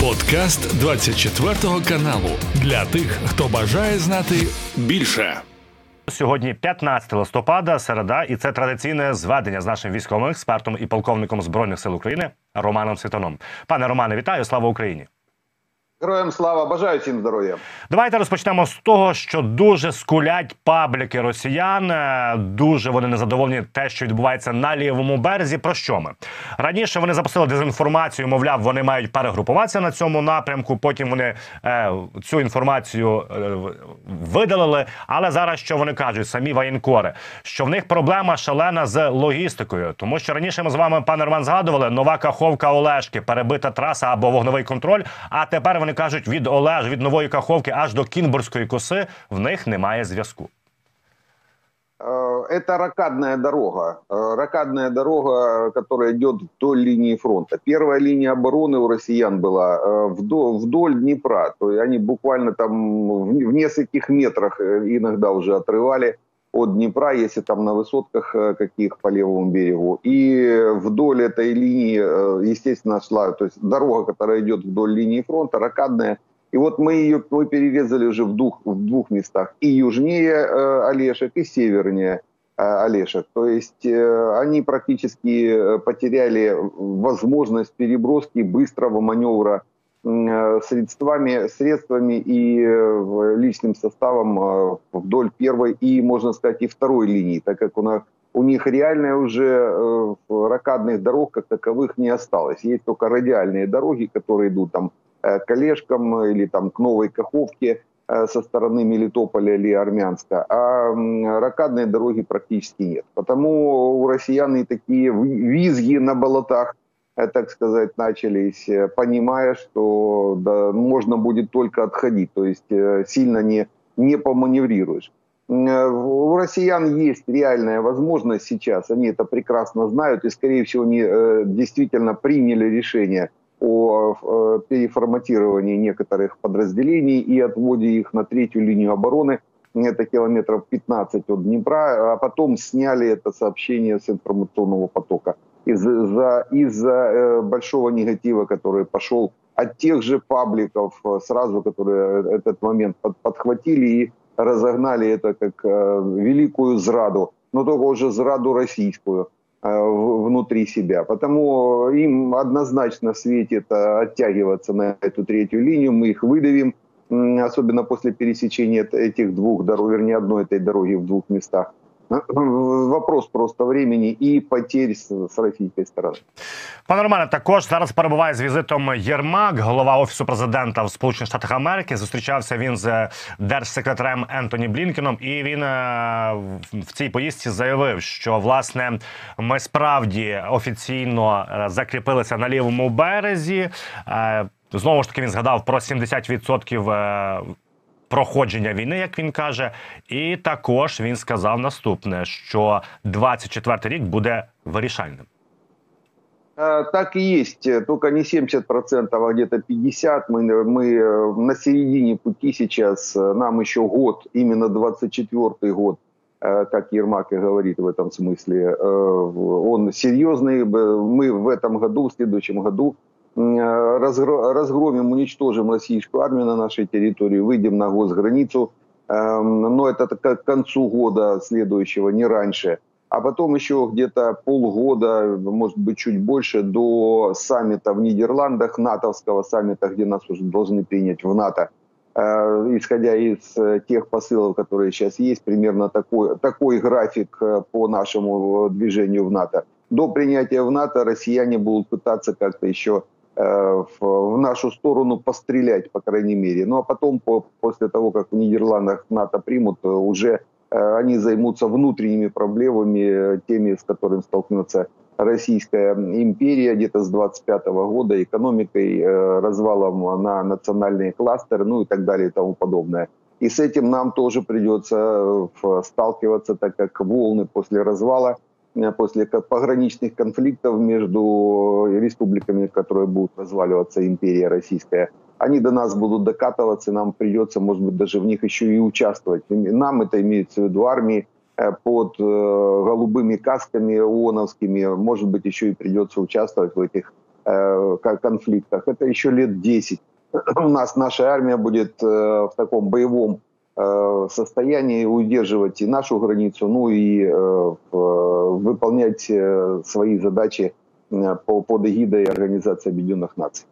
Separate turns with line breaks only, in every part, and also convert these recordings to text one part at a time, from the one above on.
Подкаст 24 каналу для тих, хто бажає знати більше.
Сьогодні 15 листопада, середа, і це традиційне зведення з нашим військовим експертом і полковником збройних сил України Романом Світаном. Пане Романе, вітаю! Слава Україні!
Героям слава бажаю всім здоров'я.
Давайте розпочнемо з того, що дуже скулять пабліки росіян. Е, дуже вони незадоволені те, що відбувається на лівому березі. Про що ми раніше вони запустили дезінформацію? Мовляв, вони мають перегрупуватися на цьому напрямку. Потім вони е, цю інформацію е, видалили. Але зараз що вони кажуть, самі воєнкори, що в них проблема шалена з логістикою, тому що раніше ми з вами, пане Роман, згадували нова каховка Олешки, перебита траса або вогновий контроль. А тепер вони кажуть, від Олеж, від нової каховки аж до Кінбурзької коси в них немає зв'язку.
Это ракадная дорога. Ракадная дорога, которая идет вдоль линии фронта. Первая линия обороны у россиян была вдоль, вдоль Днепра. То есть они буквально там в нескольких метрах иногда уже отрывали от Днепра, если там на высотках э, каких по левому берегу. И вдоль этой линии, э, естественно, шла, то есть дорога, которая идет вдоль линии фронта, ракадная. И вот мы ее мы перерезали уже в двух, в двух местах. И южнее э, Олешек, и севернее э, Олешек. То есть э, они практически э, потеряли возможность переброски быстрого маневра средствами, средствами и э, личным составом э, вдоль первой и, можно сказать, и второй линии, так как у нас у них реально уже ракадных дорог как таковых не осталось. Есть только радиальные дороги, которые идут там к Олежкам или там к Новой Каховке со стороны Мелитополя или Армянска, а ракадные дороги практически нет. Потому у россиян и такие визги на болотах Э, так сказать, начались, э, понимая, что да, можно будет только отходить, то есть э, сильно не, не поманеврируешь. У россиян есть реальная возможность сейчас, они это прекрасно знают, и, скорее всего, они действительно приняли решение о переформатировании некоторых подразделений и отводе их на третью линию обороны, это километров 15 от Днепра, а потом сняли это сообщение с информационного потока из-за из э, большого негатива, который пошел от тех же пабликов э, сразу, которые этот момент под, подхватили и разогнали это как э, великую зраду, но только уже зраду российскую э, внутри себя. Потому им однозначно светит э, оттягиваться на эту третью линию, мы их выдавим, особенно после пересечения этих двух дорог, вернее одной этой дороги в двух местах. Вопрос просто времени і потерь з російської сторони.
Пане Романе, також зараз перебуває з візитом Єрмак, голова офісу президента в Сполучених Штатах Америки. Зустрічався він з держсекретарем Ентоні Блінкеном, і він е, в цій поїздці заявив, що власне ми справді офіційно е, закріпилися на лівому березі. Е, знову ж таки він згадав про 70% проходження війни, як він каже, і також він сказав наступне: що 24-й рік буде вирішальним.
Так и есть, только не 70%, а где-то 50%. Мы, мы э, на середине пути сейчас, нам еще год, именно 24 год, э, как Ермак и говорит в этом смысле, э, он серьезный. Мы в этом году, в следующем году разгромим, уничтожим российскую армию на нашей территории, выйдем на госграницу, эм, но это к концу года следующего, не раньше. А потом еще где-то полгода, может быть, чуть больше, до саммита в Нидерландах, натовского саммита, где нас уже должны принять в НАТО. Э, исходя из э, тех посылов, которые сейчас есть, примерно такой, такой график э, по нашему движению в НАТО. До принятия в НАТО россияне будут пытаться как-то еще Э, в нашу сторону пострелять, по крайней мере. Ну а потом, после того, как в Нидерландах НАТО примут, э, уже э, они займутся внутренними проблемами, теми, с которыми столкнется Российская империя где-то с 25 года, экономикой, развалом на национальные кластеры, ну и так далее и тому подобное. И с этим нам тоже придется сталкиваться, так как волны после развала – Э, после пограничных конфликтов между республиками, которые будут разваливаться империя российская, они до нас будут докатываться, нам придется, может быть, даже в них еще и участвовать. Нам это имеется в виду армии э, под э, голубыми касками ООНовскими, может быть, еще и придется участвовать в этих конфликтах. Это еще лет 10. У нас наша армия будет в таком боевом состоянии удерживать и нашу границу, ну и выполнять свои задачи под эгидой Организации Объединенных Наций.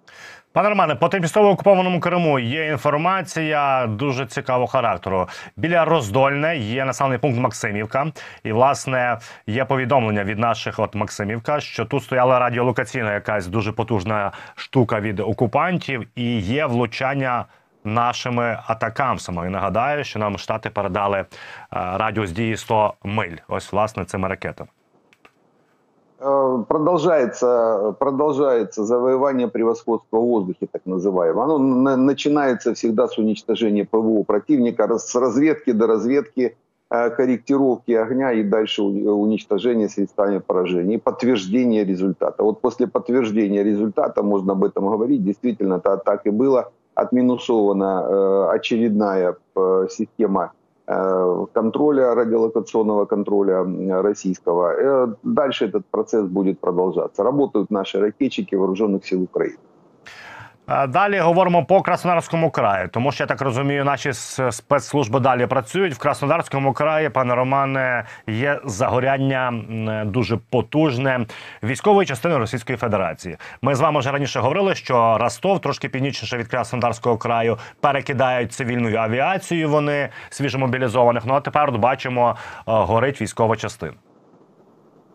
Пане Романе, по тимчасово окупованому Криму є інформація дуже цікавого характеру. Біля Роздольне є населений пункт Максимівка, і власне є повідомлення від наших от Максимівка, що тут стояла радіолокаційна якась дуже потужна штука від окупантів, і є влучання. Нашими атакамсами і нагадаю, що нам штати передали радіус дії 100 миль. Ось власне цими ракетами.
Э, продолжается, продолжается завоевание превосходства в воздухе, так называемое. Оно на, начинается всегда с уничтожения ПВО противника, с разведки до разведки, э, корректировки огня и дальше уничтожения средствами поражения и подтверждение результата. Вот после подтверждения результата, можно об этом говорить, действительно это так и было, отминусована э, очередная система Э, контроля, радиолокационного контроля российского. Э, дальше этот процесс будет продолжаться. Работают наши ракетчики вооруженных сил Украины.
Далі говоримо по Краснодарському краї, тому що я так розумію, наші спецслужби далі працюють в Краснодарському краї. Пане Романе, є загоряння дуже потужне військової частини Російської Федерації. Ми з вами вже раніше говорили, що Ростов трошки північніше від Краснодарського краю перекидають цивільну авіацію. Вони свіжомобілізованих. Ну а тепер бачимо, горить військова частина.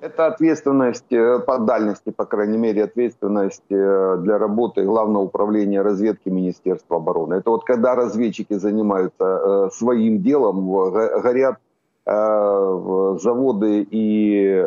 Это ответственность э, по дальности, по крайней мере, ответственность э, для работы Главного управления разведки Министерства обороны. Это вот когда разведчики занимаются э, своим делом, горят заводы и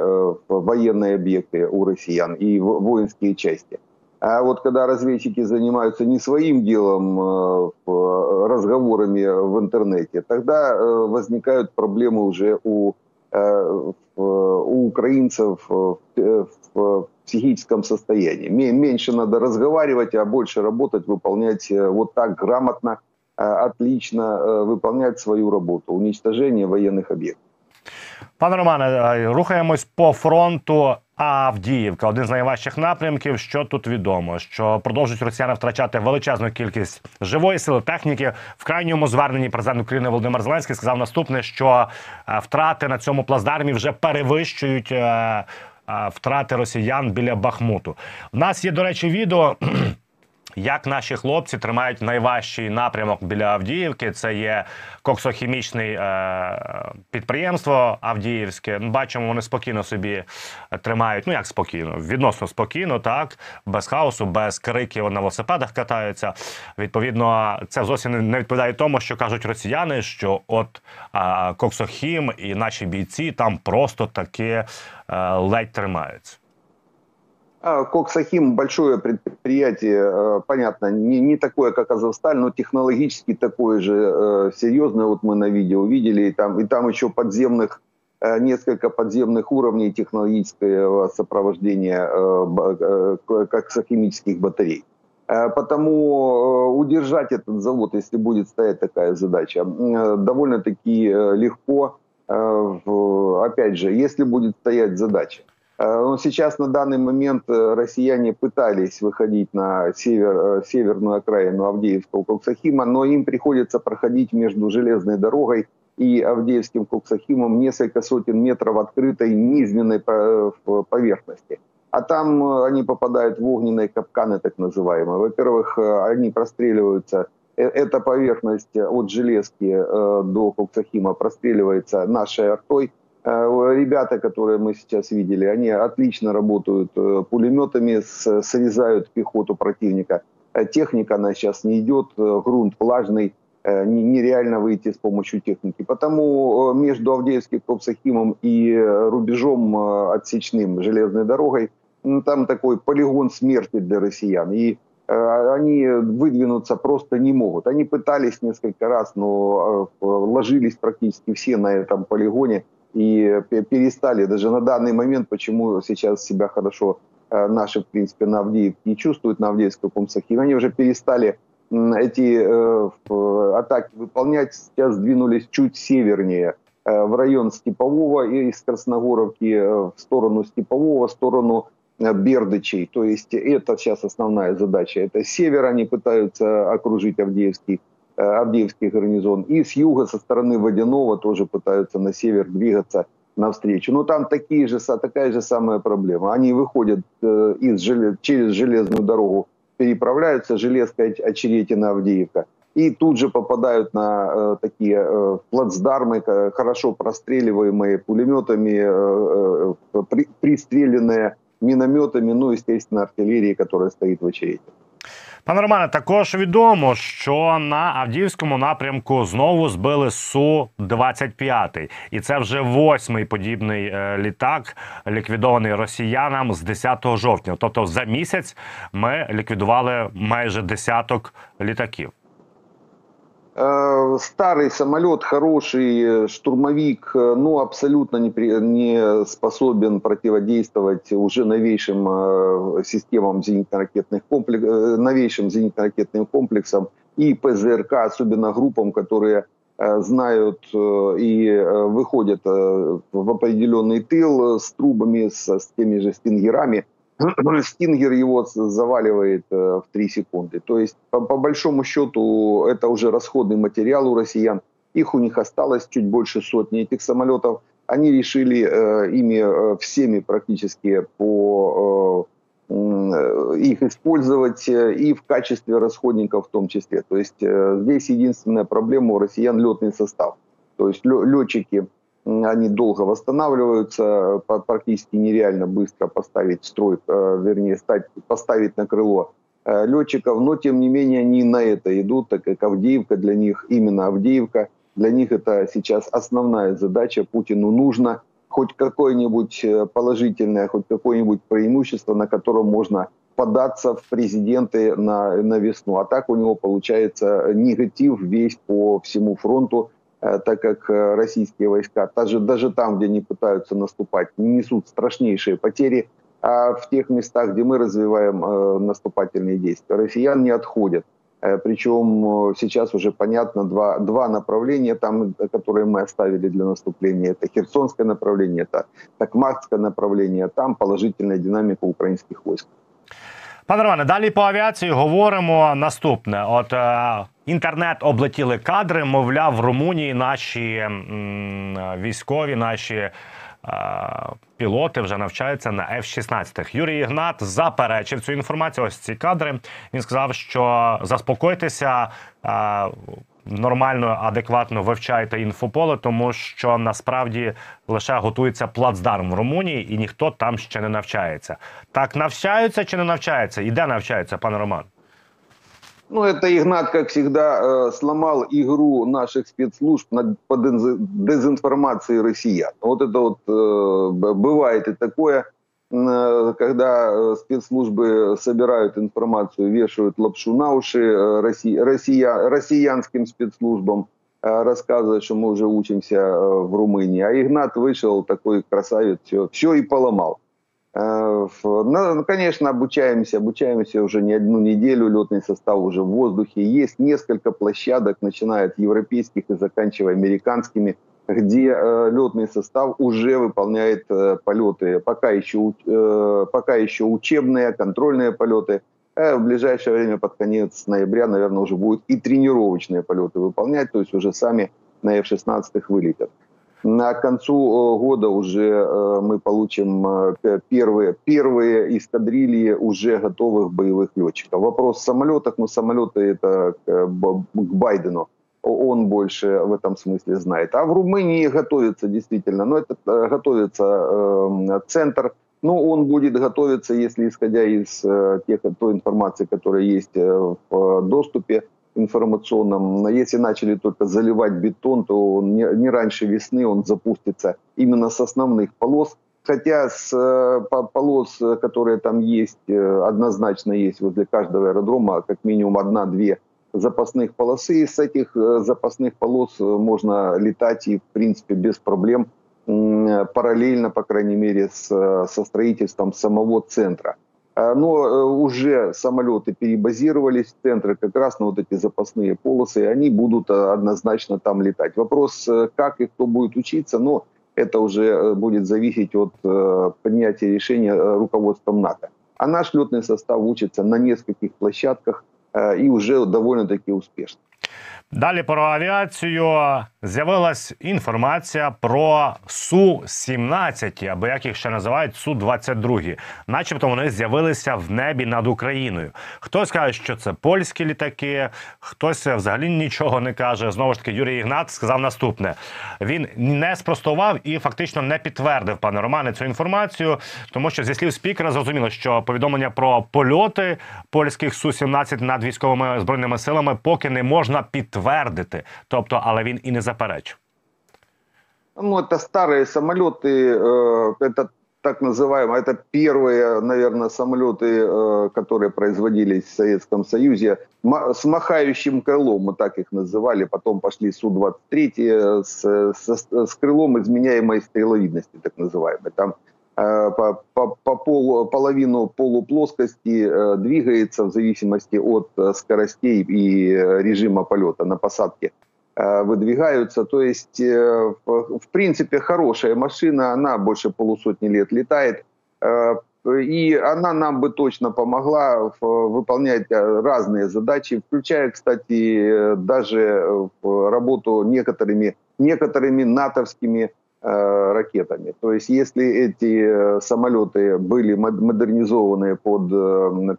военные объекты у россиян, и воинские части. А вот когда разведчики занимаются не своим делом, разговорами в интернете, тогда возникают проблемы уже у у украинцев э, в психическом состоянии. Меньше надо разговаривать, а больше работать, выполнять э, вот так грамотно, отлично выполнять свою работу, уничтожение военных объектов.
Пане Романе, рухаємось по фронту. Авдіївка один з найважчих напрямків. Що тут відомо? Що продовжують росіяни втрачати величезну кількість живої сили техніки в крайньому зверненні президент України Володимир Зеленський сказав наступне: що е, втрати на цьому плацдармі вже перевищують е, е, втрати росіян біля Бахмуту. У нас є до речі відео як наші хлопці тримають найважчий напрямок біля Авдіївки. Це є коксохімічне підприємство Авдіївське. Бачимо, вони спокійно собі тримають. Ну як спокійно, відносно спокійно, так без хаосу, без криків на велосипедах катаються. Відповідно, це зовсім не відповідає тому, що кажуть росіяни, що от Коксохім і наші бійці там просто таки е, ледь тримаються.
А, Коксахим большое предприятие, э, понятно, не, не такое, как Азовсталь, но технологически такое же э, серьезное. Вот мы на видео видели, и там, и там еще подземных, э, несколько подземных уровней технологического сопровождения коксохимических батарей. Потому удержать этот завод, если будет стоять такая задача, довольно-таки легко. Опять же, если будет стоять задача сейчас на данный момент э, россияне пытались выходить на север, э, северную окраину Авдеевского Коксахима, но им приходится проходить между железной дорогой и Авдеевским Коксахимом несколько сотен метров открытой низменной поверхности. А там они попадают в огненные капканы, так называемые. Во-первых, они простреливаются эта поверхность от железки до Коксахима простреливается нашей артой, Э, ребята, которые мы сейчас видели, они отлично работают э, пулеметами, срезают пехоту противника. Э, техника, она сейчас не идет, грунт влажный, нереально выйти с помощью техники. Потому между Авдеевским Копсахимом и рубежом отсечным железной дорогой там такой полигон смерти для россиян. И они выдвинуться просто не могут. Они пытались несколько раз, но ложились практически все на этом полигоне – и перестали даже на данный момент, почему сейчас себя хорошо э, наши, в принципе, на Авдеевке не чувствуют, на Авдеевском Комсахе, они уже перестали эти э, атаки выполнять, сейчас сдвинулись чуть севернее, э, в район Степового и из Красногоровки в сторону Степового, в сторону Бердычей. То есть это сейчас основная задача. Это с севера они пытаются окружить Авдеевский, Авдеевский гарнизон. И с юга, со стороны Водяного, тоже пытаются на север двигаться навстречу. Но там такие же, такая же самая проблема. Они выходят из, через железную дорогу, переправляются, железка Очеретина, Авдеевка – и тут же попадают на э, такие э, плацдармы, э, хорошо простреливаемые пулеметами, э, э, при, пристреленные минометами, ну, естественно, артиллерии, которая стоит в очереди.
Пане Романе, також відомо, що на Авдіївському напрямку знову збили су 25 і це вже восьмий подібний е, літак, ліквідований росіянам з 10 жовтня. Тобто за місяць ми ліквідували майже десяток літаків.
Э, старый самолет, хороший э, штурмовик, э, ну, абсолютно не, не способен противодействовать уже новейшим системам зенитно-ракетных комплексов, новейшим зенитно-ракетным комплексам и ПЗРК, особенно группам, которые знают и выходят в определенный тыл с трубами, с, с теми же стингерами – Стингер его заваливает э, в 3 секунды. То есть, по, по большому счету, это уже расходный материал у россиян. Их у них осталось чуть больше сотни этих самолетов. Они решили э, ими э, всеми практически по э, их использовать э, и в качестве расходников в том числе. То есть э, здесь единственная проблема у россиян летный состав. То есть летчики они долго восстанавливаются, практически нереально быстро поставить строй, э, вернее, стать, поставить на крыло э, летчиков, но тем не менее они на это идут, так как Авдеевка для них, именно Авдеевка, для них это сейчас основная задача. Путину нужно хоть какое-нибудь э, положительное, хоть какое-нибудь преимущество, на котором можно податься в президенты на, на весну. А так у него получается негатив весь по всему фронту. Э, так как э, российские войска, даже, даже там, где они пытаются наступать, несут страшнейшие потери, а в тех местах, где мы развиваем э, наступательные действия, россиян не отходят. Причем сейчас уже понятно два, два направления, там, которые мы оставили для наступления. Это Херсонское направление, это Такмакское направление. Там положительная динамика украинских войск.
Пане Романе, далі по авіації говоримо наступне. От е, інтернет облетіли кадри. Мовляв, в Румунії наші м, військові, наші е, пілоти вже навчаються на F-16. Юрій Ігнат заперечив цю інформацію. Ось ці кадри. Він сказав, що заспокойтеся. Е, нормально, адекватно вивчайте інфополе, тому що насправді лише готується плацдарм в Румунії, і ніхто там ще не навчається. Так навчаються чи не навчаються? І де навчаються, пане Роман?
Ну, это Игнат, как всегда, э, сломал игру наших спецслужб по дезинформации россиян. Вот это вот э, бывает и такое. Э, когда спецслужбы собирают информацию, вешают лапшу на уши россия, россиянским спецслужбам, рассказывая, что мы уже учимся в Румынии. А Игнат вышел, такой красавец, все, все и поломал. Ну, конечно, обучаемся, обучаемся уже не одну неделю, летный состав уже в воздухе. Есть несколько площадок, начиная от европейских и заканчивая американскими где э, летный состав уже выполняет э, полеты, пока еще, э, пока еще учебные, контрольные полеты. Э, в ближайшее время, под конец ноября, наверное, уже будут и тренировочные полеты выполнять, то есть уже сами на F-16 вылетят. На концу э, года уже э, мы получим э, первые, первые эскадрильи уже готовых боевых летчиков. Вопрос в самолетах, но самолеты это к Байдену он больше в этом смысле знает. А в Румынии готовится действительно, но это э, готовится э, центр, но он будет готовиться, если исходя из э, тех, той информации, которая есть в доступе информационном, если начали только заливать бетон, то он не, не раньше весны он запустится именно с основных полос, Хотя с э, полос, которые там есть, э, однозначно есть возле каждого аэродрома, как минимум одна-две запасных полосы. С этих э, запасных полос э, можно летать и, в принципе, без проблем параллельно, по крайней мере, с, э, со строительством самого центра. Но уже самолеты перебазировались в центры как раз на вот эти запасные полосы, и они будут однозначно там летать. Вопрос, как и кто будет учиться, но это уже будет зависеть от принятия решения руководством НАТО. А наш летный состав учится на нескольких площадках и уже довольно-таки успешно.
Далі про авіацію з'явилась інформація про су 17 або як їх ще називають су 22 начебто вони з'явилися в небі над Україною. Хтось каже, що це польські літаки, хтось взагалі нічого не каже. Знову ж таки, Юрій Ігнат сказав наступне: він не спростував і фактично не підтвердив пане Романе цю інформацію, тому що зі слів спікера зрозуміло, що повідомлення про польоти польських су 17 над військовими збройними силами поки не можна підтвердити. Тобто, але він і не заперечив.
Ну, это старые самолеты, это так называемые, это первые, наверное, самолеты, которые производились в Советском Союзе с махающим крылом, мы так их называли, потом пошли Су-23 э, с, с, с крылом изменяемой стреловидности, так называемой. Там по, по, по полу, половину полуплоскости двигается в зависимости от скоростей и режима полета на посадке Э, выдвигаются. То есть, э, в принципе, хорошая машина, она больше полусотни лет летает. Э, и она нам бы точно помогла выполнять разные задачи, включая, кстати, даже работу некоторыми, некоторыми натовскими ракетами. То есть если эти самолеты были модернизованы под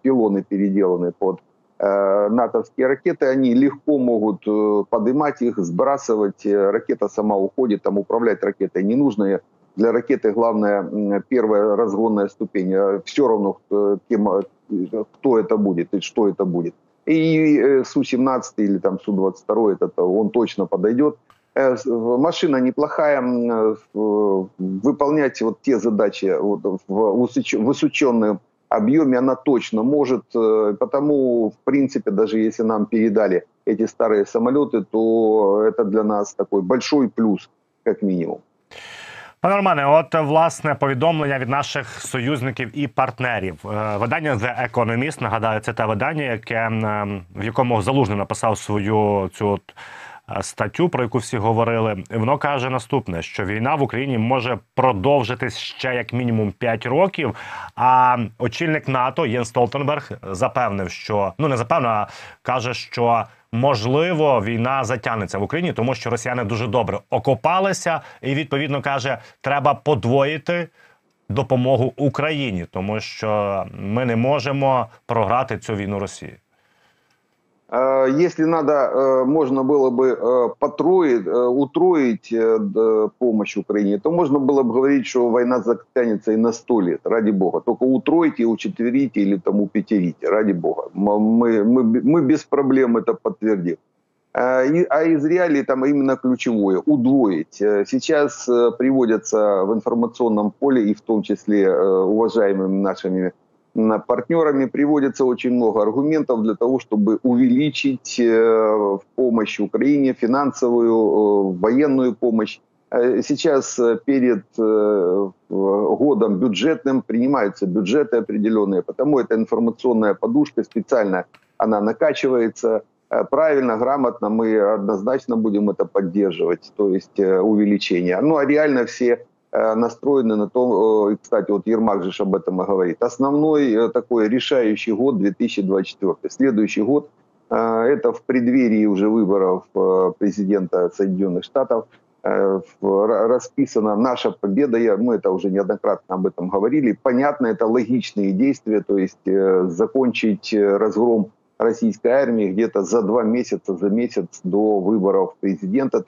пилоны, переделаны под Э, натовские ракеты, они легко могут э, поднимать их, сбрасывать. Э, ракета сама уходит, там управлять ракетой не нужно. Для ракеты главная первая разгонная ступень. Все равно, кем, кто это будет и что это будет. И Су-17 или там Су-22, это, он точно подойдет. Машина неплохая, выполнять вот те задачи вот, в высоченном объеме она точно может. Э, потому, в принципе, даже если нам передали эти старые самолеты, то это для нас такой большой плюс, как минимум.
Пане Романе, от власне повідомлення від наших союзників і партнерів. Е, видання The Economist, нагадаю, це те видання, яке в якому залужний написав свою цю от Е, статтю, про яку всі говорили. Воно каже наступне: що війна в Україні може продовжитись ще як мінімум 5 років. А очільник НАТО Єн Столтенберг запевнив, що ну не запевнив, а каже, що. Можливо, війна затягнеться в Україні, тому що росіяни дуже добре окопалися, і відповідно каже, треба подвоїти допомогу Україні, тому що ми не можемо програти цю війну Росії.
Э, если надо, э, можно было бы э, потроить, утроить помощь Украине, то можно было бы говорить, что война затянется и на сто лет, ради бога. Только утройте, учетверите или там упетерите, ради бога. Мы, мы, мы без проблем это подтвердим. А из реалий там именно ключевое – удвоить. Сейчас приводятся в информационном поле, и в том числе уважаемыми нашими партнерами приводится очень много аргументов для того, чтобы увеличить э, помощь Украине, финансовую, э, военную помощь. Э, сейчас перед годом бюджетным принимаются бюджеты определенные, потому эта информационная подушка специально, она накачивается правильно, грамотно, мы однозначно будем это поддерживать, то есть увеличение. Ну а реально все настроены на то, э, и, кстати, вот Ермак же об этом и говорит. Основной э, такой решающий год 2024. Следующий год это в преддверии уже выборов президента Соединенных Штатов. Расписана наша победа, мы это уже неоднократно об этом говорили. Понятно, это логичные действия, то есть закончить разгром российской армии где-то за два месяца, за месяц до выборов президента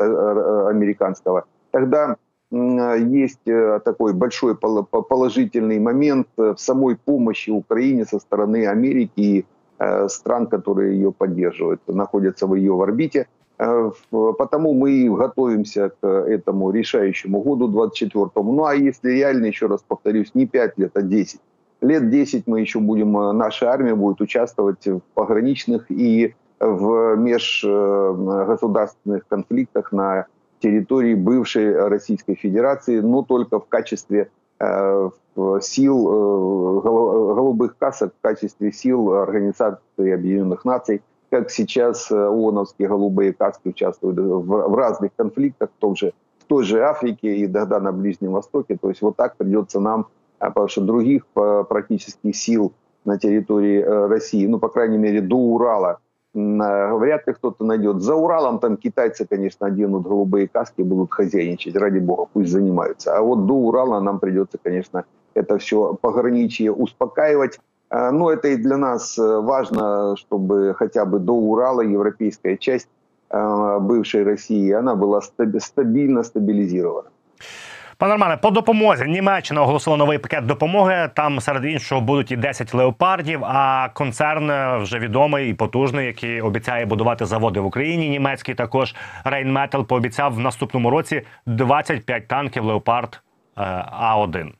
американского. Тогда есть э, такой большой положительный момент в самой помощи Украине со стороны Америки и э, стран, которые ее поддерживают, находятся в ее орбите. Э, потому мы готовимся к этому решающему году 24-му. Ну а если реально, еще раз повторюсь, не 5 лет, а 10. Лет 10 мы еще будем, наша армия будет участвовать в пограничных и в межгосударственных конфликтах на территории бывшей Российской Федерации, но только в качестве э, сил э, голубых касок, в качестве сил Организации Объединенных Наций, как сейчас э, ООНовские голубые каски участвуют в, разных конфликтах, в том же той же Африке и тогда на Ближнем Востоке. То есть вот так придется нам, потому что других практически сил на территории России, ну, по крайней мере, до Урала, вряд ли кто-то найдет. За Уралом там китайцы, конечно, оденут голубые каски, будут хозяйничать, ради бога, пусть занимаются. А вот до Урала нам придется, конечно, это все пограничье успокаивать. А, но это и для нас э, важно, чтобы хотя бы до Урала европейская часть бывшей России, она была стабильно стабилизирована.
Пане Романе, по допомозі Німеччина оголосила новий пакет допомоги. Там серед іншого будуть і 10 леопардів. А концерн вже відомий і потужний, який обіцяє будувати заводи в Україні. Німецький також Рейнметал пообіцяв в наступному році 25 танків Леопард е, А 1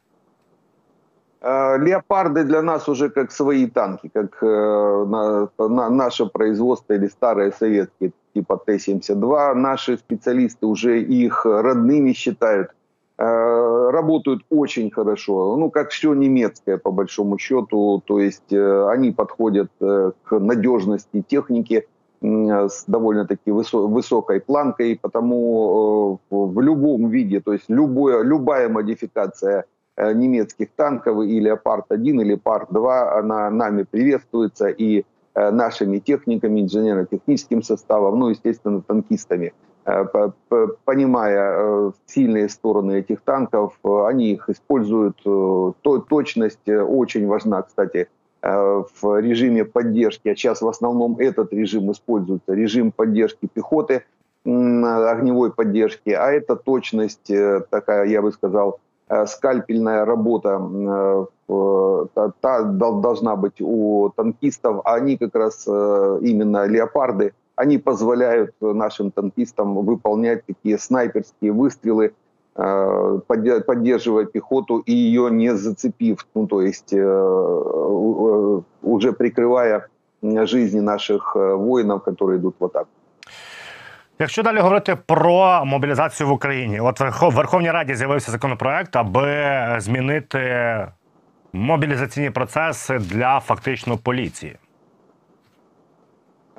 Леопарды для нас уже как свои танки, как э, на, на, наше производство или старые советские типа Т-72. Наши специалисты уже их родными считают. Э, работают очень хорошо, ну, как все немецкое, по большому счету, то есть э, они подходят э, к надежности техники с довольно-таки высокой планкой, потому в любом виде, то есть любое, любая модификация немецких танков и Леопард-1 или Леопард-2, она нами приветствуется и нашими техниками, инженерно-техническим составом, ну, естественно, танкистами. Э, понимая э, сильные стороны этих танков, э, они их используют. Точность очень важна, кстати, в режиме поддержки, а сейчас в основном этот режим используется, режим поддержки пехоты, огневой поддержки, а это точность такая, я бы сказал, скальпельная работа та, должна быть у танкистов, а они как раз именно леопарды – они позволяют нашим танкистам выполнять такие снайперские выстрелы, э, поддерживая пехоту и ее не зацепив, ну то есть э, э, уже прикрывая жизни наших воїнів, які йдуть в атаку.
Якщо далі говорити про мобілізацію в Україні, от в Верховній Раді з'явився законопроект, аби змінити мобілізаційні процеси для фактично поліції.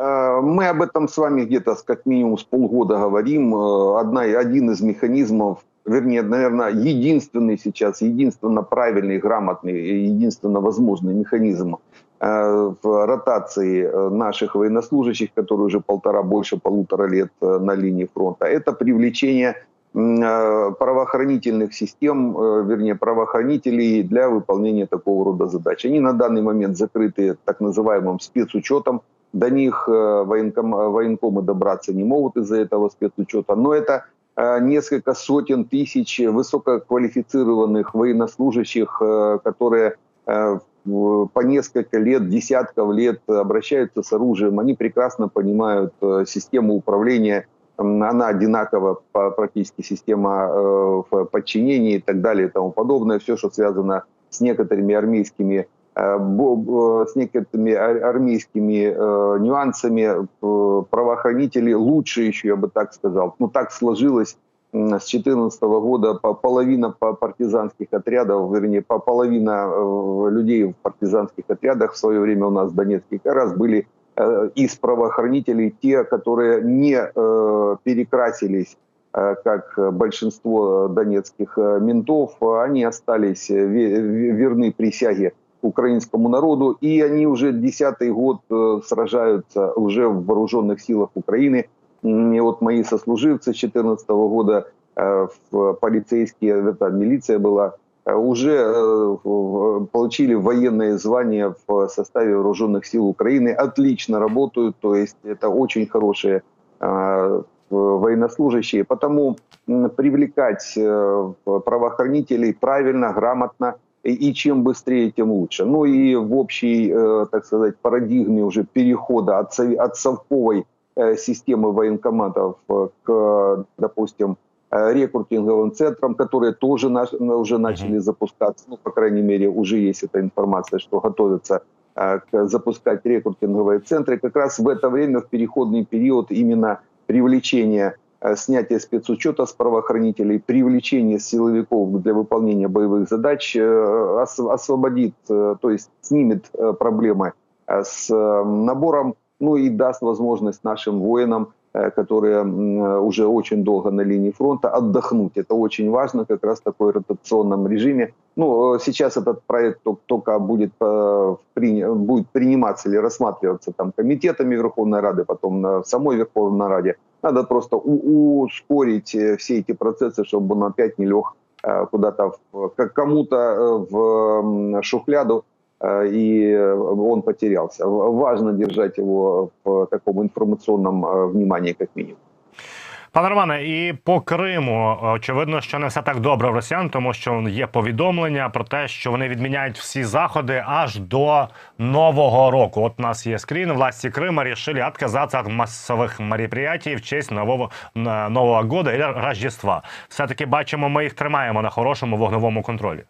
Э, мы об этом с вами где-то как минимум с полгода говорим. Э, одна, один из механизмов, вернее, наверное, единственный сейчас, единственно правильный, грамотный, единственно возможный механизм э, в ротации наших военнослужащих, которые уже полтора, больше полутора лет на линии фронта, это привлечение правоохранительных систем, вернее, правоохранителей для выполнения такого рода задач. Они на данный момент закрыты так называемым спецучетом, до них э, военком, военкомы добраться не могут из-за этого спецучета. Но это э, несколько сотен тысяч высококвалифицированных военнослужащих, э, которые по несколько лет, десятков лет обращаются с оружием. Они прекрасно понимают систему управления. Она одинакова, практически система подчинения и так далее и тому подобное. Все, что связано с некоторыми армейскими Э, с некоторыми армейскими э, нюансами э, правоохранители лучше еще, я бы так сказал. Ну, так сложилось с 2014 года половина партизанских отрядов, вернее, половина людей в партизанских отрядах в свое время у нас в Донецке как раз были из правоохранителей те, которые не перекрасились как большинство донецких ментов, они остались верны присяге украинскому народу, и они уже десятый год э, сражаются уже в вооруженных силах Украины. И вот мои сослуживцы с 2014 года э, в полицейские, это милиция была, э, уже получили военное звание в составе вооруженных сил Украины, отлично работают, то есть это очень хорошие военнослужащие. Потому привлекать правоохранителей правильно, грамотно – и чем быстрее, тем лучше. Ну и в общей, э, так сказать, парадигме уже перехода от, от совковой э, системы военкоматов э, к, допустим, рекрутинговым центрам, которые тоже уже начали запускаться, ну, по крайней мере, уже есть эта информация, что готовятся запускать рекрутинговые центры. Как раз в это время, в переходный период, именно привлечение снятие спецучета с правоохранителей, привлечение силовиков для выполнения боевых задач э, освободит, э, то есть снимет проблемы с набором ну и даст возможность нашим воинам Э, которые уже очень долго на линии фронта, отдохнуть. Это очень важно, как раз в такой ротационном режиме. Ну, э, сейчас этот проект только будет, э, будет приниматься или рассматриваться там комитетами Верховной Рады, потом на самой Верховной Раде. Надо просто ускорить все эти процессы, чтобы он опять не лег куда-то кому-то в шухляду Э, и он потерялся. Важно держать его в таком інформаційному э, внимании, як мінімум.
Пане Романе, і по Криму очевидно, що не все так добре в Росіян, тому що є повідомлення про те, що вони відміняють всі заходи аж до нового року. От у нас є скрін. Власті Крима рішили відказатися від масових мероприятий в честь нового нового года і Рождества. Все таки бачимо, ми їх тримаємо на хорошому вогневому контролі.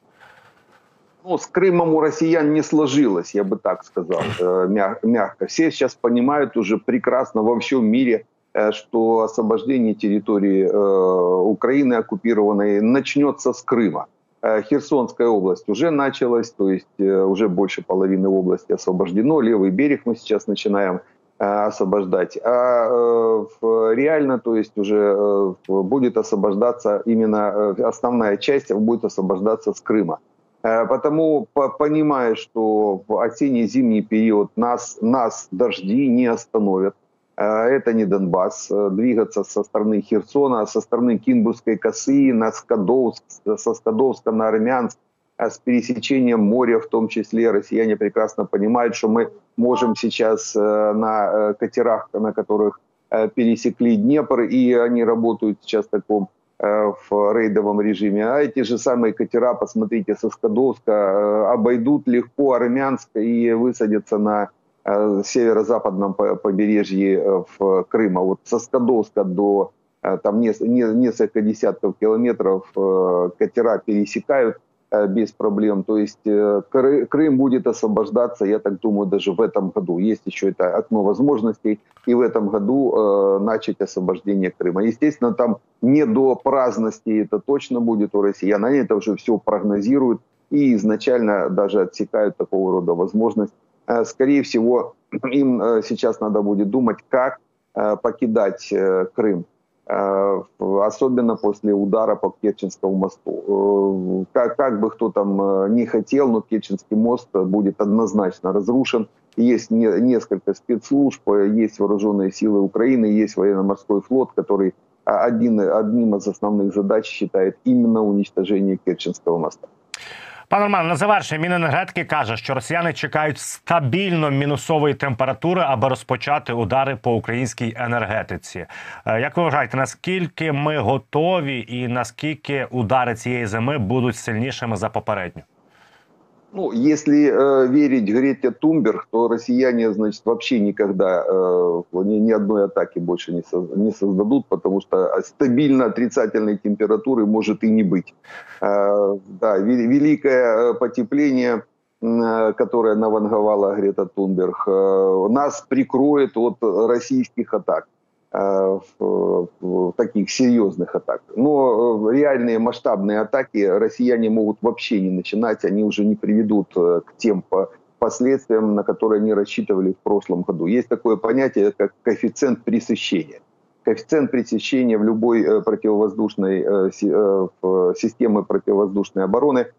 Ну, с Крымом у россиян не сложилось, я бы так сказал, э, мягко. Все сейчас понимают уже прекрасно во всем мире, э, что освобождение территории э, Украины оккупированной начнется с Крыма. Херсонская область уже началась, то есть уже больше половины области освобождено. Левый берег мы сейчас начинаем освобождать. А реально, то есть уже будет освобождаться именно основная часть будет освобождаться с Крыма. Э, потому, понимая, что в осенне-зимний период нас, нас дожди не остановят, э, это не Донбасс, э, двигаться со стороны Херсона, со стороны Кинбургской косы на Скадовск, со Скадовска на Армянск, с пересечением моря в том числе. Россияне прекрасно понимают, что мы можем сейчас на катерах, на которых пересекли Днепр, и они работают сейчас в таком в рейдовом режиме. А эти же самые катера, посмотрите, со Скадовска э, обойдут легко Армянск и высадятся на э, северо-западном побережье в Крыма. Вот со Скадовска до там несколько десятков километров катера пересекают Э, без проблем. То есть э, Крым будет освобождаться, я так думаю, даже в этом году. Есть еще это окно возможностей, и в этом году э, начать освобождение Крыма. Естественно, там не до праздности это точно будет у россиян, они это уже все прогнозируют и изначально даже отсекают такого рода возможность. Э, скорее всего, им э, сейчас надо будет думать, как э, покидать э, Крым. Э, особенно после удара по Керченскому мосту. Э, как, как бы кто там э, не хотел, но Керченский мост будет однозначно разрушен. Есть не, несколько спецслужб, есть вооруженные силы Украины, есть военно-морской флот, который один, одним из основных задач считает именно уничтожение Керченского моста.
Пане Роман, на завершення Міненергетики каже, що росіяни чекають стабільно мінусової температури, аби розпочати удари по українській енергетиці. Е, як ви вважаєте, наскільки ми готові, і наскільки удари цієї зими будуть сильнішими за попередню?
Ну, если э, верить Грете Тумберг, то россияне, значит, вообще никогда э, ни, ни одной атаки больше не, со, не создадут, потому что стабильно отрицательной температуры может и не быть. Э, да, великое э, потепление, э, которое наванговала Грета Тунберг, э, нас прикроет от российских атак. Э, таких серьезных атак. Но э, реальные масштабные атаки россияне могут вообще не начинать, они уже не приведут э, к тем последствиям, на которые они рассчитывали в прошлом году. Есть такое понятие, как коэффициент пресыщения. Коэффициент пресыщения в любой противовоздушной системе противовоздушной обороны –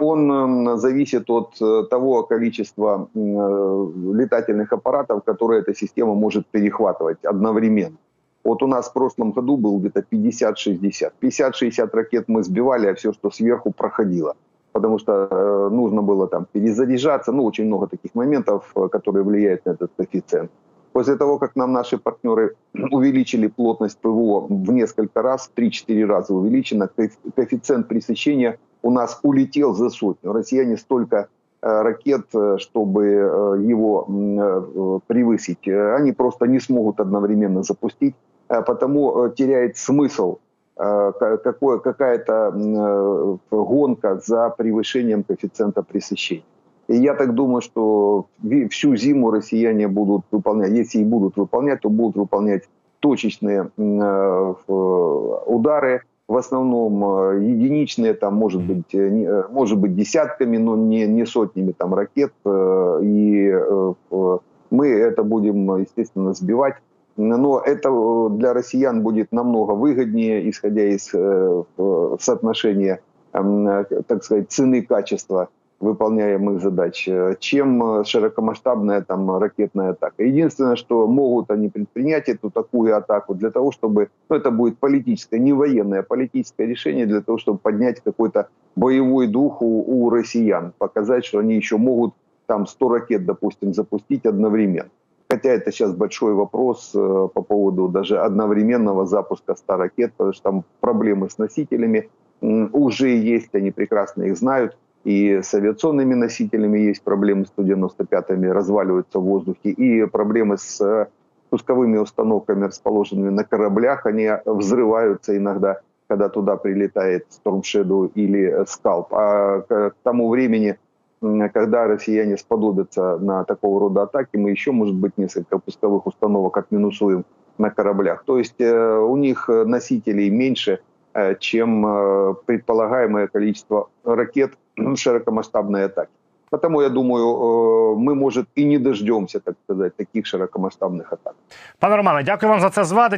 он зависит от э, того количества э, летательных аппаратов, которые эта система может перехватывать одновременно. Вот у нас в прошлом году был где-то 50-60. 50-60 ракет мы сбивали, а все, что сверху, проходило. Потому что э, нужно было там перезаряжаться. Ну, очень много таких моментов, которые влияют на этот коэффициент. После того, как нам наши партнеры увеличили плотность ПВО в несколько раз, в 3-4 раза увеличено, коэффициент пресыщения у нас улетел за сотню. Россияне столько э, ракет, э, чтобы э, его превысить, они просто не смогут одновременно запустить, потому теряет смысл какая-то гонка за превышением коэффициента пресыщения. И я так думаю, что всю зиму россияне будут выполнять, если и будут выполнять, то будут выполнять точечные удары, в основном э, единичные, там, может быть, э, э, может быть десятками, но не, не сотнями там, ракет. И Мы это будем, естественно, сбивать. Но это для россиян будет намного выгоднее, исходя из соотношения, так сказать, цены-качества выполняемых задач, э, чем э, широкомасштабная там ракетная атака. Единственное, что могут они предпринять эту такую атаку для того, чтобы, ну это будет политическое, не военное, а политическое решение для того, чтобы поднять какой-то боевой дух у, у россиян, показать, что они еще могут там 100 ракет, допустим, запустить одновременно. Хотя это сейчас большой вопрос э, по поводу даже одновременного запуска 100 ракет, потому что там проблемы с носителями уже есть, они прекрасно их знают. И с авиационными носителями есть проблемы с 195-ми, разваливаются в воздухе. И проблемы с э, пусковыми установками, расположенными на кораблях, они взрываются иногда, когда туда прилетает Storm Shadow или Scalp. А к тому времени, когда россияне сподобятся на такого рода атаки, мы еще, может быть, несколько пусковых установок отминусуем на кораблях. То есть э, у них носителей меньше, э, чем предполагаемое количество ракет, ну, широкомасштабной атаки. Потому я думаю, э, ми, може, і не дождемося, так сказати, таких широкомасштабних атак.
Пане Романе, дякую вам за це звати.